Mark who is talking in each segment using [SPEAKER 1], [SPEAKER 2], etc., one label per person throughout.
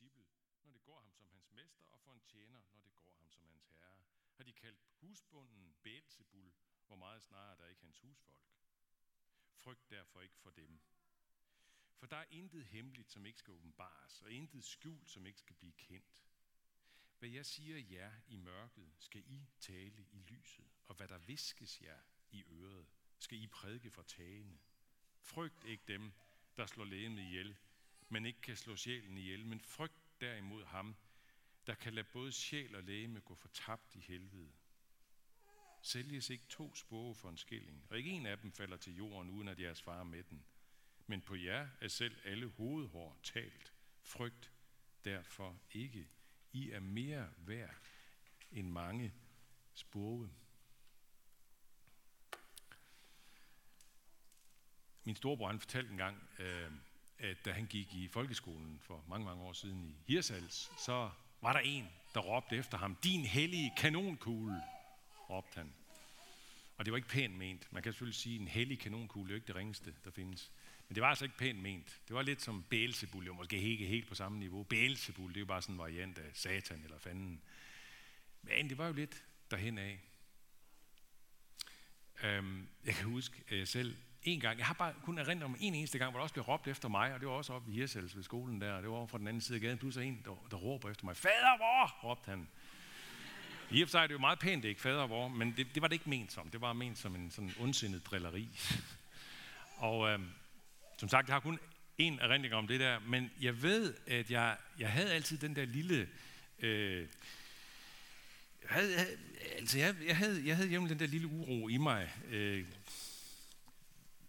[SPEAKER 1] disciple, når det går ham som hans mester, og for en tjener, når det går ham som hans herre. Har de kaldt husbunden Beelzebul, hvor meget snarere der ikke hans husfolk. Frygt derfor ikke for dem. For der er intet hemmeligt, som ikke skal åbenbares, og intet skjult, som ikke skal blive kendt. Hvad jeg siger jer i mørket, skal I tale i lyset, og hvad der viskes jer i øret, skal I prædike for tagene. Frygt ikke dem, der slår lægen ihjel, men ikke kan slå sjælen ihjel, men frygt derimod ham, der kan lade både sjæl og lægeme gå fortabt i helvede. Sælges ikke to spore for en skilling, og ikke en af dem falder til jorden, uden at jeres far er med den. Men på jer er selv alle hovedhår talt. Frygt derfor ikke. I er mere værd end mange spore. Min storebror han fortalte en gang, øh, at da han gik i folkeskolen for mange, mange år siden i Hirsals, så var der en, der råbte efter ham, din hellige kanonkugle, råbte han. Og det var ikke pænt ment. Man kan selvfølgelig sige, at en hellig kanonkugle er ikke det ringeste, der findes. Men det var altså ikke pænt ment. Det var lidt som Beelzebul, det var måske ikke helt på samme niveau. Beelzebul, det er jo bare sådan en variant af satan eller fanden. Men det var jo lidt derhen af. Øhm, jeg kan huske at jeg selv en gang, jeg har bare kun erindret om en eneste gang, hvor der også blev råbt efter mig, og det var også oppe i Hirsals ved skolen der, og det var over fra den anden side af gaden, pludselig en, der, der råber efter mig. Fader, hvor? råbte han. I og for sig er det jo meget pænt, det ikke fader, hvor, men det, det var det ikke ment som. Det var ment som en sådan ondsindet drilleri. og øh, som sagt, jeg har kun en erindring om det der, men jeg ved, at jeg, jeg havde altid den der lille... Øh, jeg havde, altså jeg, jeg, havde, jeg havde hjemme den der lille uro i mig. Øh,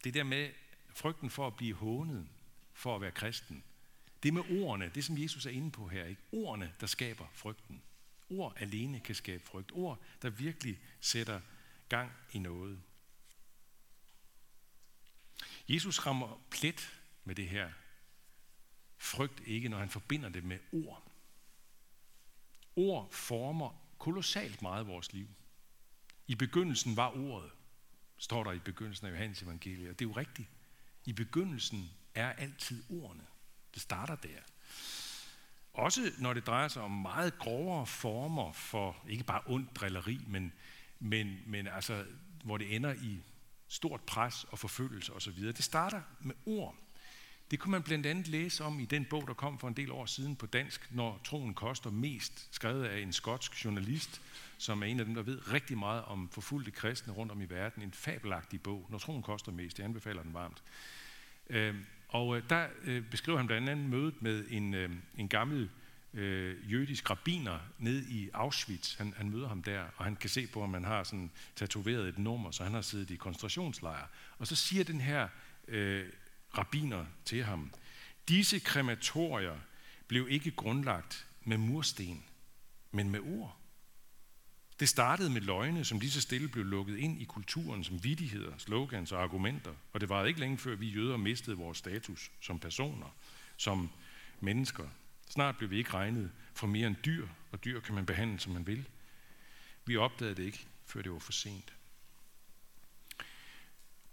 [SPEAKER 1] det der med frygten for at blive hånet, for at være kristen. Det med ordene, det som Jesus er inde på her, ikke? ordene, der skaber frygten. Ord alene kan skabe frygt. Ord, der virkelig sætter gang i noget. Jesus rammer plet med det her. Frygt ikke, når han forbinder det med ord. Ord former kolossalt meget vores liv. I begyndelsen var ordet, står der i begyndelsen af Johannes evangeliet. Det er jo rigtigt. I begyndelsen er altid ordene. Det starter der. Også når det drejer sig om meget grovere former for, ikke bare ondt drilleri, men, men, men altså, hvor det ender i stort pres og forfølgelse osv. Det starter med ord. Det kunne man blandt andet læse om i den bog, der kom for en del år siden på dansk, Når troen koster mest, skrevet af en skotsk journalist, som er en af dem, der ved rigtig meget om forfulgte kristne rundt om i verden. En fabelagtig bog, Når troen koster mest. Jeg anbefaler den varmt. Øhm, og øh, der øh, beskriver han blandt andet mødet med en, øh, en gammel øh, jødisk rabbiner ned i Auschwitz. Han, han møder ham der, og han kan se på, at man har sådan tatoveret et nummer, så han har siddet i koncentrationslejr. Og så siger den her øh, rabiner til ham, disse krematorier blev ikke grundlagt med mursten, men med ord. Det startede med løgne, som lige så stille blev lukket ind i kulturen som vidigheder, slogans og argumenter. Og det var ikke længe før vi jøder mistede vores status som personer, som mennesker. Snart blev vi ikke regnet for mere end dyr, og dyr kan man behandle, som man vil. Vi opdagede det ikke, før det var for sent.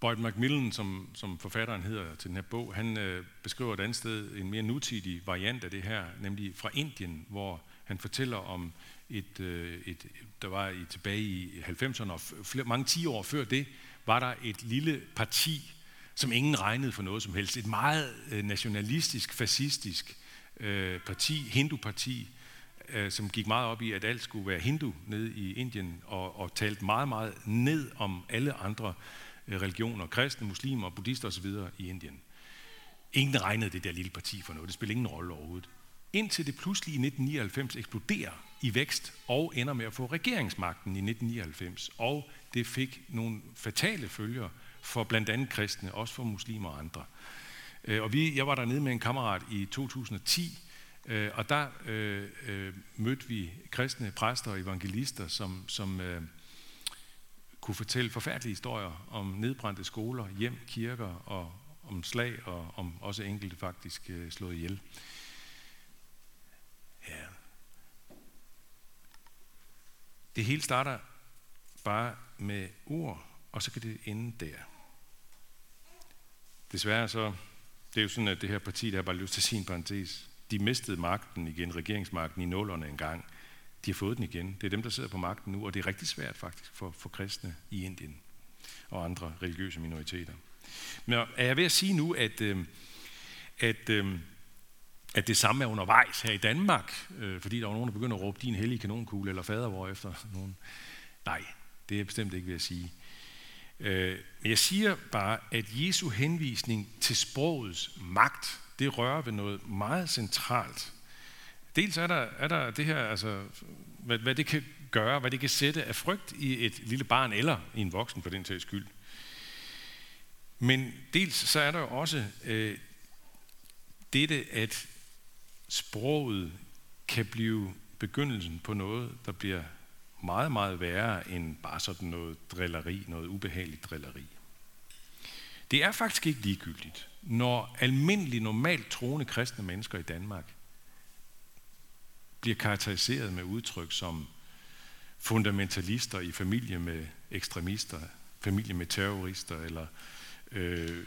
[SPEAKER 1] Boyd Macmillan, som, som forfatteren hedder til den her bog, han øh, beskriver et andet sted en mere nutidig variant af det her, nemlig fra Indien, hvor han fortæller om et, øh, et der var i, tilbage i 90'erne, og flere, mange 10 år før det, var der et lille parti, som ingen regnede for noget som helst. Et meget øh, nationalistisk, fascistisk øh, parti, hindu-parti, øh, som gik meget op i, at alt skulle være hindu nede i Indien, og, og talte meget, meget ned om alle andre Øh, religioner, kristne, muslimer, buddhister osv. i Indien. Ingen regnede det der lille parti for noget. Det spillede ingen rolle overhovedet. Indtil det pludselig i 1999 eksploderer i vækst og ender med at få regeringsmagten i 1999. Og det fik nogle fatale følger for blandt andet kristne, også for muslimer og andre. Øh, og vi, jeg var dernede med en kammerat i 2010, øh, og der øh, øh, mødte vi kristne præster og evangelister, som, som øh, kunne fortælle forfærdelige historier om nedbrændte skoler, hjem, kirker og om slag og om også enkelte faktisk øh, slået ihjel. Ja. Det hele starter bare med ord, og så kan det ende der. Desværre så det er jo sådan, at det her parti, der har bare lyst til sin parentes. de mistede magten igen, regeringsmagten i nullerne engang. De har fået den igen. Det er dem, der sidder på magten nu, og det er rigtig svært faktisk for, for kristne i Indien og andre religiøse minoriteter. Men er jeg ved at sige nu, at, øh, at, øh, at det samme er undervejs her i Danmark, øh, fordi der var nogen, der begynder at råbe din hellige kanonkugle eller fadervor efter nogen? Nej, det er jeg bestemt ikke ved at sige. Øh, men jeg siger bare, at Jesu henvisning til sprogets magt, det rører ved noget meget centralt. Dels er der, er der det her, altså, hvad, hvad det kan gøre, hvad det kan sætte af frygt i et lille barn eller i en voksen for den tages skyld. Men dels så er der også øh, dette, at sproget kan blive begyndelsen på noget, der bliver meget, meget værre end bare sådan noget drilleri, noget ubehageligt drilleri. Det er faktisk ikke ligegyldigt, når almindelige, normalt troende kristne mennesker i Danmark bliver karakteriseret med udtryk som fundamentalister i familie med ekstremister, familie med terrorister eller øh,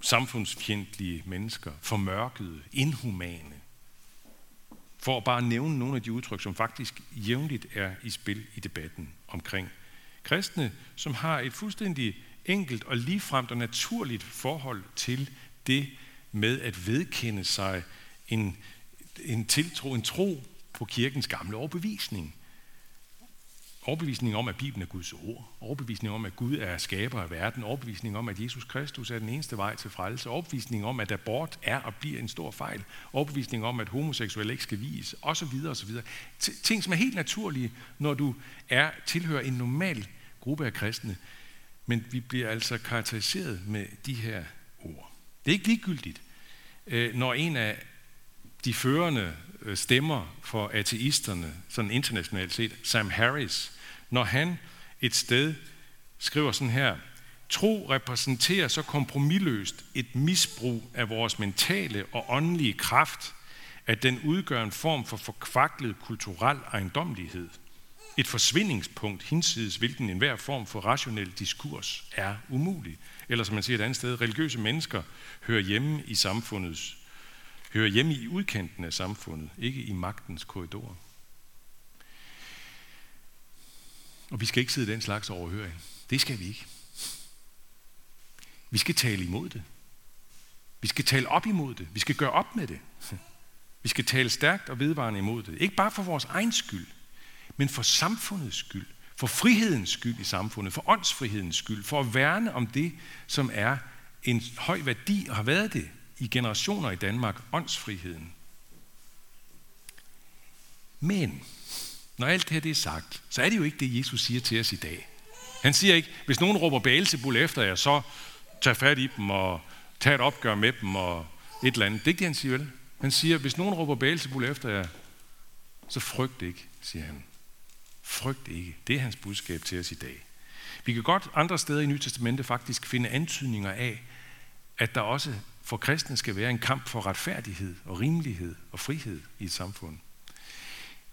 [SPEAKER 1] samfundsfjendtlige mennesker, formørkede, inhumane. For at bare nævne nogle af de udtryk, som faktisk jævnligt er i spil i debatten omkring kristne, som har et fuldstændig enkelt og ligefremt og naturligt forhold til det med at vedkende sig en, en tiltro, en tro på kirkens gamle overbevisning. Overbevisning om, at Bibelen er Guds ord. Overbevisning om, at Gud er skaber af verden. Overbevisning om, at Jesus Kristus er den eneste vej til frelse. Overbevisning om, at abort er og bliver en stor fejl. Overbevisning om, at homoseksuelle ikke skal vises. Og så videre, og så videre. Ting, som er helt naturlige, når du er tilhører en normal gruppe af kristne. Men vi bliver altså karakteriseret med de her ord. Det er ikke ligegyldigt, øh, når en af de førende Øh, stemmer for ateisterne, sådan internationalt set, Sam Harris, når han et sted skriver sådan her, Tro repræsenterer så kompromilløst et misbrug af vores mentale og åndelige kraft, at den udgør en form for forkvaklet kulturel ejendomlighed. Et forsvindingspunkt hinsides, hvilken enhver form for rationel diskurs er umulig. Eller som man siger et andet sted, religiøse mennesker hører hjemme i samfundets, hører hjemme i udkanten af samfundet, ikke i magtens korridorer. Og vi skal ikke sidde den slags overhøring. Det skal vi ikke. Vi skal tale imod det. Vi skal tale op imod det. Vi skal gøre op med det. Vi skal tale stærkt og vedvarende imod det. Ikke bare for vores egen skyld, men for samfundets skyld. For frihedens skyld i samfundet. For åndsfrihedens skyld. For at værne om det, som er en høj værdi og har været det i generationer i Danmark. Åndsfriheden. Men når alt det her det er sagt, så er det jo ikke det, Jesus siger til os i dag. Han siger ikke, hvis nogen råber Beelzebul efter jer, så tag fat i dem og tag et opgør med dem og et eller andet. Det er ikke det, han siger vel. Han siger, hvis nogen råber Beelzebul efter jer, så frygt ikke, siger han. Frygt ikke. Det er hans budskab til os i dag. Vi kan godt andre steder i Nye Testamente faktisk finde antydninger af, at der også for kristne skal være en kamp for retfærdighed og rimelighed og frihed i et samfund.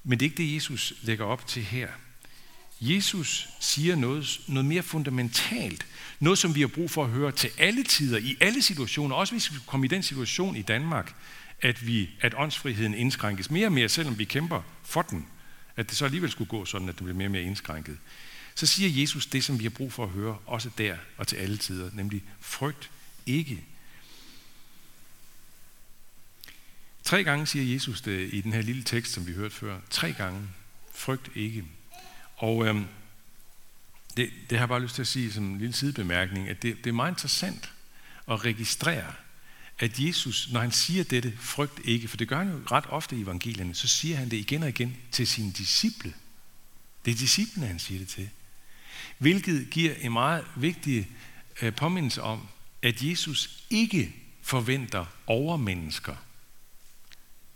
[SPEAKER 1] Men det er ikke det, Jesus lægger op til her. Jesus siger noget, noget mere fundamentalt. Noget, som vi har brug for at høre til alle tider, i alle situationer. Også hvis vi kommer i den situation i Danmark, at, vi, at åndsfriheden indskrænkes mere og mere, selvom vi kæmper for den. At det så alligevel skulle gå sådan, at det bliver mere og mere indskrænket. Så siger Jesus det, som vi har brug for at høre, også der og til alle tider, nemlig frygt ikke. Tre gange siger Jesus det i den her lille tekst, som vi hørte før. Tre gange. Frygt ikke. Og øhm, det, det har jeg bare lyst til at sige som en lille sidebemærkning, at det, det er meget interessant at registrere, at Jesus, når han siger dette, frygt ikke, for det gør han jo ret ofte i evangelierne, så siger han det igen og igen til sine disciple. Det er disciplene, han siger det til. Hvilket giver en meget vigtig øh, påmindelse om, at Jesus ikke forventer overmennesker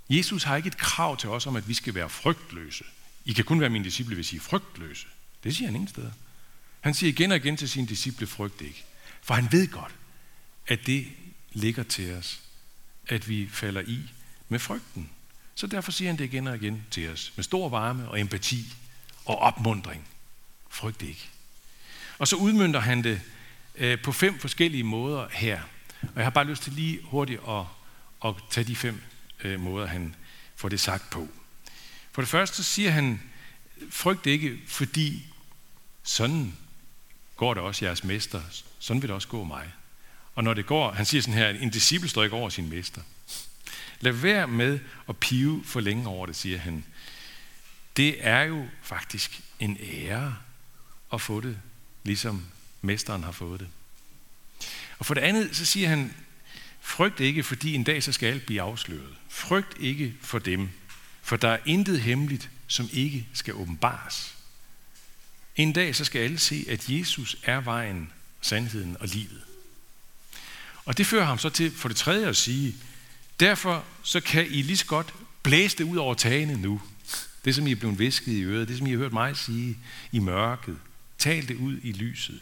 [SPEAKER 1] Jesus har ikke et krav til os om, at vi skal være frygtløse. I kan kun være mine disciple, hvis I er frygtløse. Det siger han ingen steder. Han siger igen og igen til sine disciple, frygt ikke. For han ved godt, at det ligger til os, at vi falder i med frygten. Så derfor siger han det igen og igen til os, med stor varme og empati og opmundring. Frygt ikke. Og så udmyndter han det øh, på fem forskellige måder her. Og jeg har bare lyst til lige hurtigt at, at tage de fem øh, måder, han får det sagt på. For det første siger han, frygt ikke, fordi sådan går det også jeres mester. Sådan vil det også gå mig. Og når det går, han siger sådan her, en disciple står ikke over sin mester. Lad være med at pive for længe over det, siger han. Det er jo faktisk en ære at få det, ligesom mesteren har fået det. Og for det andet, så siger han, frygt ikke, fordi en dag så skal alt blive afsløret. Frygt ikke for dem, for der er intet hemmeligt, som ikke skal åbenbares. En dag så skal alle se, at Jesus er vejen, sandheden og livet. Og det fører ham så til for det tredje at sige, derfor så kan I lige så godt blæse det ud over tagene nu. Det, som I er blevet visket i øret, det, som I har hørt mig sige i mørket. Tal det ud i lyset.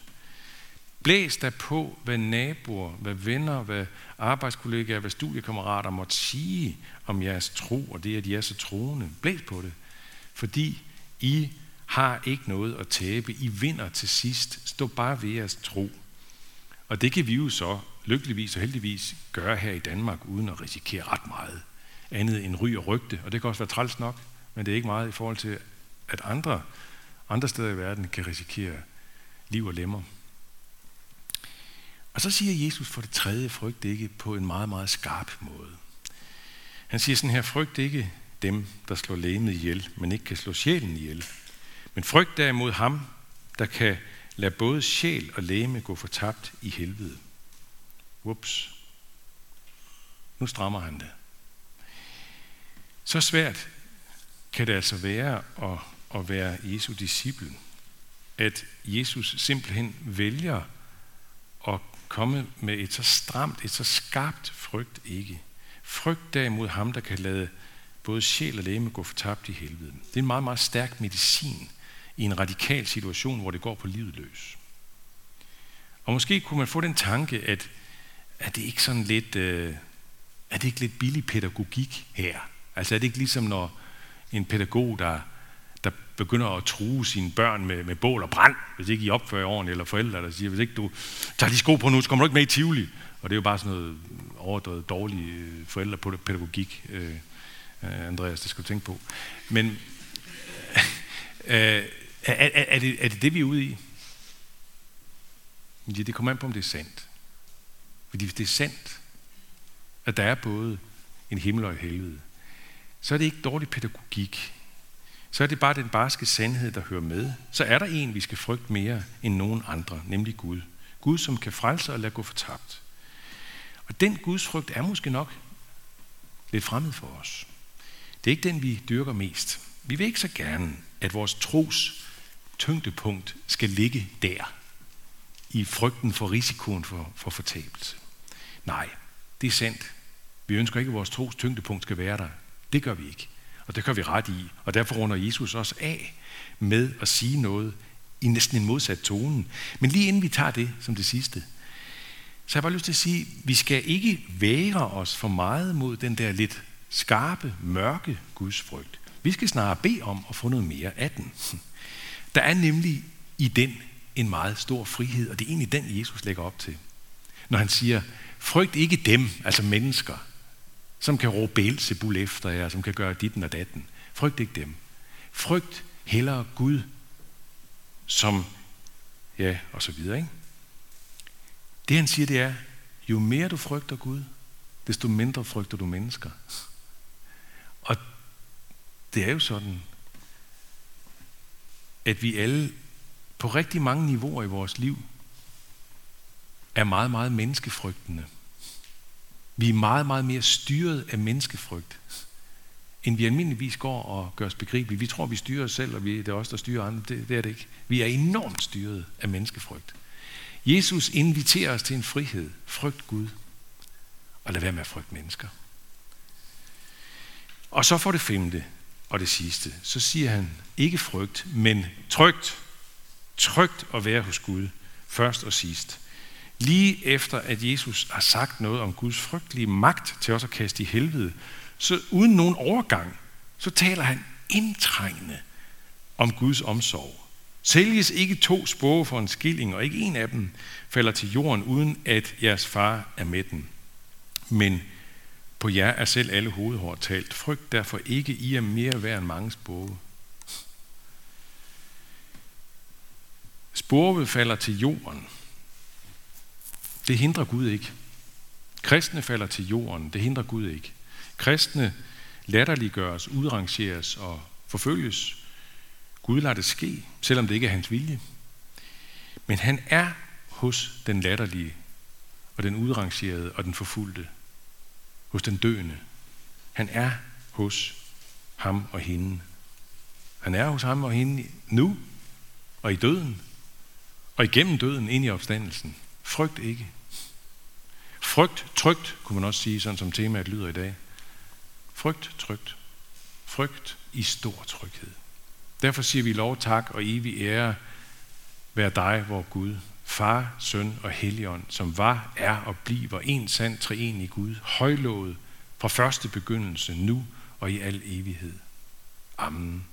[SPEAKER 1] Blæs der på, hvad naboer, hvad venner, hvad arbejdskollegaer, hvad studiekammerater måtte sige om jeres tro, og det, at I er så troende. Blæs på det, fordi I har ikke noget at tabe. I vinder til sidst. Stå bare ved jeres tro. Og det kan vi jo så lykkeligvis og heldigvis gøre her i Danmark, uden at risikere ret meget andet end ry og rygte. Og det kan også være træls nok, men det er ikke meget i forhold til, at andre, andre steder i verden kan risikere liv og lemmer. Og så siger Jesus for det tredje, frygt ikke på en meget, meget skarp måde. Han siger sådan her, frygt ikke dem, der slår lægemet ihjel, men ikke kan slå sjælen ihjel. Men frygt derimod ham, der kan lade både sjæl og læme gå fortabt i helvede. Ups. Nu strammer han det. Så svært kan det altså være at, at være Jesu disciple, at Jesus simpelthen vælger at komme med et så stramt, et så skarpt frygt ikke. Frygt derimod ham, der kan lade både sjæl og læme gå fortabt i helvede. Det er en meget, meget stærk medicin i en radikal situation, hvor det går på livet løs. Og måske kunne man få den tanke, at er det ikke sådan lidt, øh, er det ikke lidt billig pædagogik her? Altså er det ikke ligesom, når en pædagog, der, der begynder at true sine børn med, med bål og brand, hvis ikke I opfører ordentligt, eller forældre, der siger, hvis ikke du tager de sko på nu, så kommer du ikke med i Tivoli. Og det er jo bare sådan noget overdrevet dårlig øh, forældrepædagogik, øh, øh Andreas, det skal du tænke på. Men øh, er, er, er, det, er det det, vi er ude i? Ja, det kommer an på, om det er sandt. Fordi hvis det er sandt, at der er både en himmel og et helvede, så er det ikke dårlig pædagogik. Så er det bare den barske sandhed, der hører med. Så er der en, vi skal frygte mere end nogen andre, nemlig Gud. Gud, som kan frelse og lade gå fortabt. Og den Guds frygt er måske nok lidt fremmed for os. Det er ikke den, vi dyrker mest. Vi vil ikke så gerne, at vores tros tyngdepunkt skal ligge der, i frygten for risikoen for, for fortabelse. Nej, det er sandt. Vi ønsker ikke, at vores tros tyngdepunkt skal være der. Det gør vi ikke. Og det gør vi ret i. Og derfor runder Jesus også af med at sige noget i næsten en modsat tone. Men lige inden vi tager det som det sidste, så har jeg bare lyst til at sige, at vi skal ikke være os for meget mod den der lidt skarpe, mørke Guds frygt. Vi skal snarere bede om at få noget mere af den. Der er nemlig i den en meget stor frihed, og det er egentlig den, Jesus lægger op til. Når han siger, frygt ikke dem, altså mennesker, som kan råbe Beelzebul efter jer, som kan gøre ditten og datten. Frygt ikke dem. Frygt hellere Gud, som, ja, og så videre, ikke? Det han siger, det er, jo mere du frygter Gud, desto mindre frygter du mennesker. Og det er jo sådan, at vi alle på rigtig mange niveauer i vores liv er meget, meget menneskefrygtende. Vi er meget, meget mere styret af menneskefrygt, end vi almindeligvis går og gør os begribelige. Vi tror, vi styrer os selv, og vi, det er os, der styrer andre. Det, det er det ikke. Vi er enormt styret af menneskefrygt. Jesus inviterer os til en frihed. Frygt Gud. Og lad være med at frygte mennesker. Og så for det femte og det sidste, så siger han ikke frygt, men trygt. Trygt at være hos Gud, først og sidst. Lige efter at Jesus har sagt noget om Guds frygtelige magt til os at kaste i helvede, så uden nogen overgang, så taler han indtrængende om Guds omsorg. Sælges ikke to spore for en skilling, og ikke en af dem falder til jorden, uden at jeres far er med den. Men på jer er selv alle hovedhår talt. Frygt derfor ikke, I er mere værd end mange spåge. Spurve falder til jorden. Det hindrer Gud ikke. Kristne falder til jorden. Det hindrer Gud ikke. Kristne latterliggøres, udrangeres og forfølges. Gud lader det ske, selvom det ikke er hans vilje. Men han er hos den latterlige, og den udrangerede og den forfulgte. Hos den døende. Han er hos ham og hende. Han er hos ham og hende nu og i døden. Og igennem døden ind i opstandelsen. Frygt ikke. Frygt, trygt, kunne man også sige, sådan som temaet lyder i dag. Frygt, trygt. Frygt i stor tryghed. Derfor siger vi lov, tak og evig ære være dig, vor Gud, Far, Søn og Helligånd, som var, er og bliver en sand treenig Gud, højlået fra første begyndelse, nu og i al evighed. Amen.